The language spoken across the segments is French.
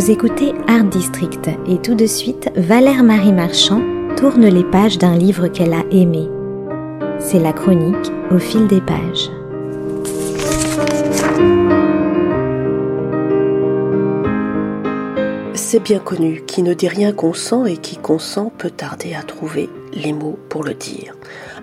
Vous écoutez Art District et tout de suite, Valère Marie Marchand tourne les pages d'un livre qu'elle a aimé. C'est la chronique au fil des pages. C'est bien connu, qui ne dit rien consent et qui consent peut tarder à trouver les mots pour le dire.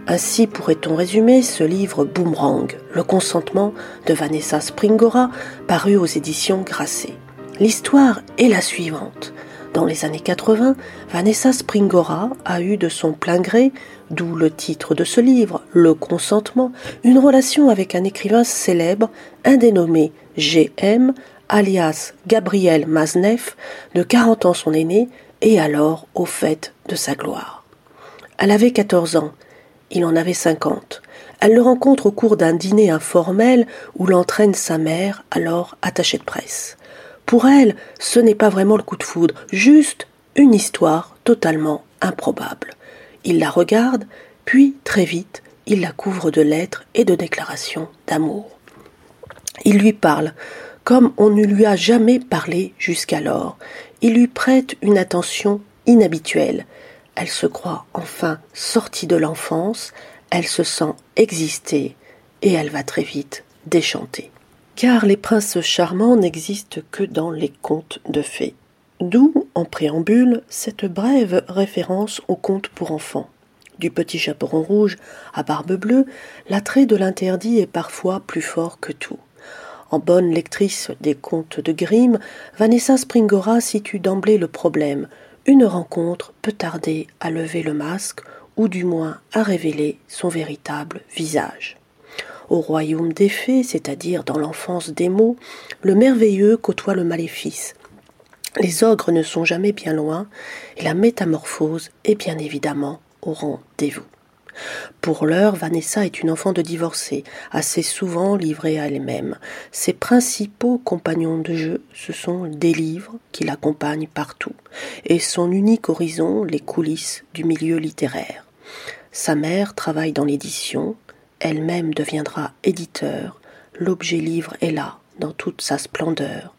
Ainsi pourrait-on résumer ce livre Boomerang, le consentement de Vanessa Springora, paru aux éditions Grasset. L'histoire est la suivante. Dans les années 80, Vanessa Springora a eu de son plein gré, d'où le titre de ce livre, Le consentement, une relation avec un écrivain célèbre, un dénommé GM, alias Gabriel Maznev, de 40 ans son aîné, et alors au fait de sa gloire. Elle avait 14 ans, il en avait 50. Elle le rencontre au cours d'un dîner informel où l'entraîne sa mère, alors attachée de presse. Pour elle, ce n'est pas vraiment le coup de foudre, juste une histoire totalement improbable. Il la regarde, puis très vite, il la couvre de lettres et de déclarations d'amour. Il lui parle, comme on ne lui a jamais parlé jusqu'alors. Il lui prête une attention inhabituelle. Elle se croit enfin sortie de l'enfance, elle se sent exister, et elle va très vite déchanter car les princes charmants n'existent que dans les contes de fées. D'où, en préambule, cette brève référence aux contes pour enfants. Du petit chaperon rouge à barbe bleue, l'attrait de l'interdit est parfois plus fort que tout. En bonne lectrice des contes de Grimm, Vanessa Springora situe d'emblée le problème. Une rencontre peut tarder à lever le masque, ou du moins à révéler son véritable visage. Au royaume des fées, c'est-à-dire dans l'enfance des mots, le merveilleux côtoie le maléfice. Les ogres ne sont jamais bien loin, et la métamorphose est bien évidemment au rendez-vous. Pour l'heure, Vanessa est une enfant de divorcée, assez souvent livrée à elle-même. Ses principaux compagnons de jeu, ce sont des livres qui l'accompagnent partout, et son unique horizon, les coulisses du milieu littéraire. Sa mère travaille dans l'édition, elle-même deviendra éditeur, l'objet livre est là, dans toute sa splendeur,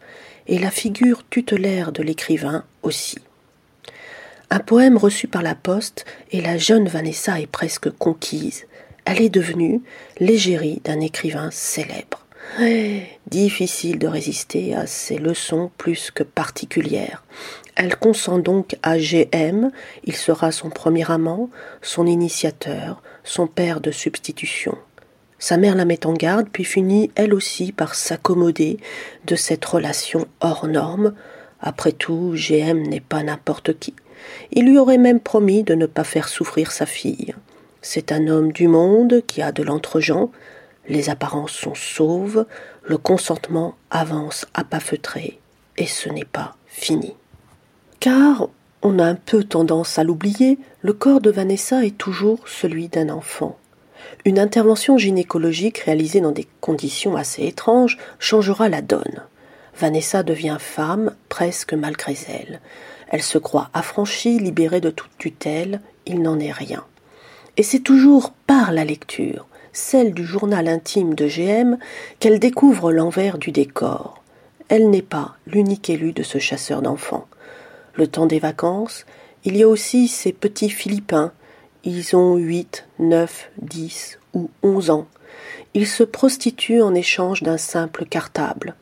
et la figure tutélaire de l'écrivain aussi. Un poème reçu par la poste, et la jeune Vanessa est presque conquise. Elle est devenue l'égérie d'un écrivain célèbre. difficile de résister à ces leçons plus que particulières. Elle consent donc à GM, il sera son premier amant, son initiateur, son père de substitution. Sa mère la met en garde, puis finit elle aussi par s'accommoder de cette relation hors norme. Après tout, GM n'est pas n'importe qui. Il lui aurait même promis de ne pas faire souffrir sa fille. C'est un homme du monde qui a de l'entre-gens, les apparences sont sauves, le consentement avance à pas feutrés, et ce n'est pas fini. Car, on a un peu tendance à l'oublier, le corps de Vanessa est toujours celui d'un enfant. Une intervention gynécologique réalisée dans des conditions assez étranges changera la donne. Vanessa devient femme presque malgré elle. Elle se croit affranchie, libérée de toute tutelle, il n'en est rien. Et c'est toujours par la lecture, celle du journal intime de GM, qu'elle découvre l'envers du décor. Elle n'est pas l'unique élue de ce chasseur d'enfants le temps des vacances, il y a aussi ces petits Philippins. Ils ont huit, neuf, dix ou onze ans. Ils se prostituent en échange d'un simple cartable.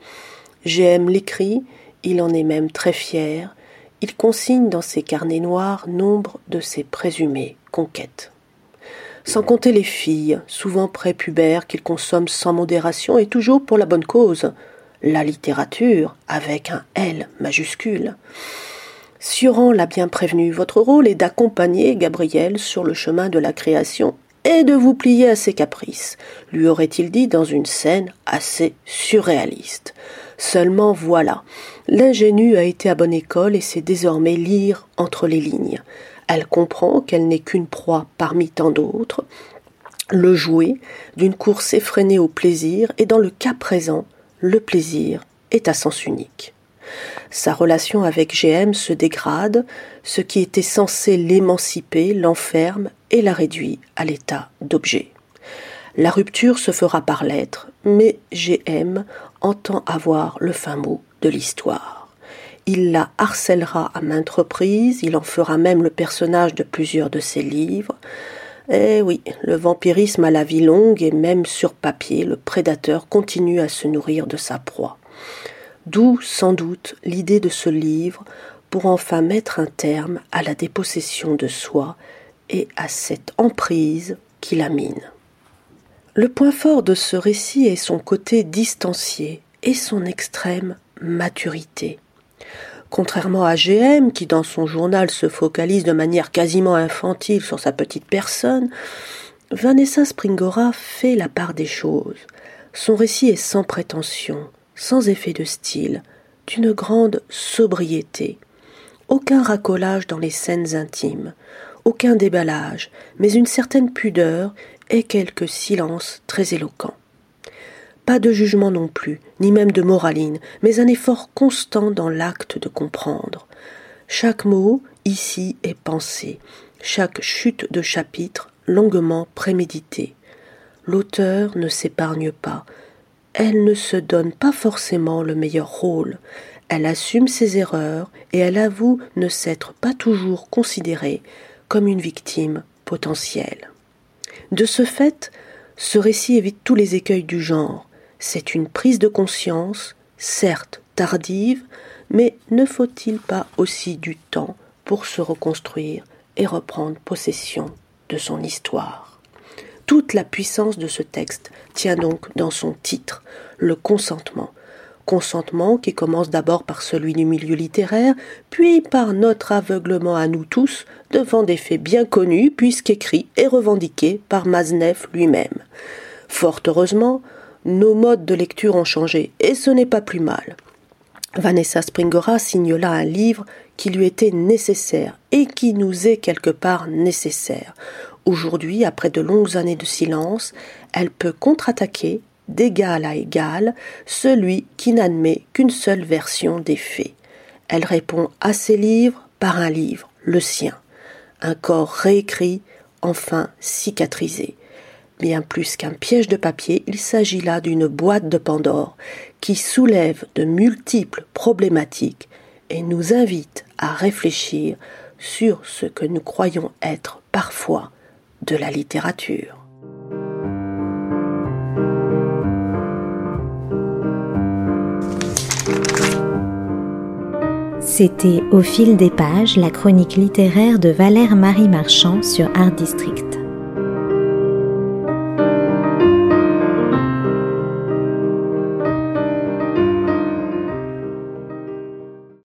GM l'écrit, il en est même très fier. Il consigne dans ses carnets noirs nombre de ses présumées conquêtes. Sans compter les filles, souvent prépubères qu'il consomme sans modération et toujours pour la bonne cause, la littérature avec un L majuscule. Sioran l'a bien prévenu, votre rôle est d'accompagner Gabriel sur le chemin de la création et de vous plier à ses caprices, lui aurait-il dit dans une scène assez surréaliste. Seulement voilà, l'ingénue a été à bonne école et sait désormais lire entre les lignes. Elle comprend qu'elle n'est qu'une proie parmi tant d'autres, le jouet d'une course effrénée au plaisir, et dans le cas présent, le plaisir est à sens unique. Sa relation avec GM se dégrade, ce qui était censé l'émanciper l'enferme et la réduit à l'état d'objet. La rupture se fera par lettres, mais GM entend avoir le fin mot de l'histoire. Il la harcèlera à maintes reprises, il en fera même le personnage de plusieurs de ses livres. Eh oui, le vampirisme a la vie longue et même sur papier, le prédateur continue à se nourrir de sa proie. D'où, sans doute, l'idée de ce livre pour enfin mettre un terme à la dépossession de soi et à cette emprise qui la mine. Le point fort de ce récit est son côté distancié et son extrême maturité. Contrairement à GM, qui dans son journal se focalise de manière quasiment infantile sur sa petite personne, Vanessa Springora fait la part des choses. Son récit est sans prétention, sans effet de style, d'une grande sobriété. Aucun racolage dans les scènes intimes, aucun déballage, mais une certaine pudeur et quelques silences très éloquents. Pas de jugement non plus, ni même de moraline, mais un effort constant dans l'acte de comprendre. Chaque mot ici est pensé, chaque chute de chapitre longuement prémédité. L'auteur ne s'épargne pas. Elle ne se donne pas forcément le meilleur rôle. Elle assume ses erreurs et elle avoue ne s'être pas toujours considérée comme une victime potentielle. De ce fait, ce récit évite tous les écueils du genre, c'est une prise de conscience, certes tardive, mais ne faut-il pas aussi du temps pour se reconstruire et reprendre possession de son histoire? Toute la puissance de ce texte tient donc dans son titre, le consentement. Consentement qui commence d'abord par celui du milieu littéraire, puis par notre aveuglement à nous tous devant des faits bien connus puisqu'écrits et revendiqués par Maznev lui-même. Fort heureusement, nos modes de lecture ont changé, et ce n'est pas plus mal. Vanessa Springora signe là un livre qui lui était nécessaire et qui nous est quelque part nécessaire. Aujourd'hui, après de longues années de silence, elle peut contre-attaquer d'égal à égal celui qui n'admet qu'une seule version des faits. Elle répond à ses livres par un livre, le sien, un corps réécrit, enfin cicatrisé. Bien plus qu'un piège de papier, il s'agit là d'une boîte de Pandore qui soulève de multiples problématiques et nous invite à réfléchir sur ce que nous croyons être parfois de la littérature. C'était Au fil des pages, la chronique littéraire de Valère Marie Marchand sur Art District.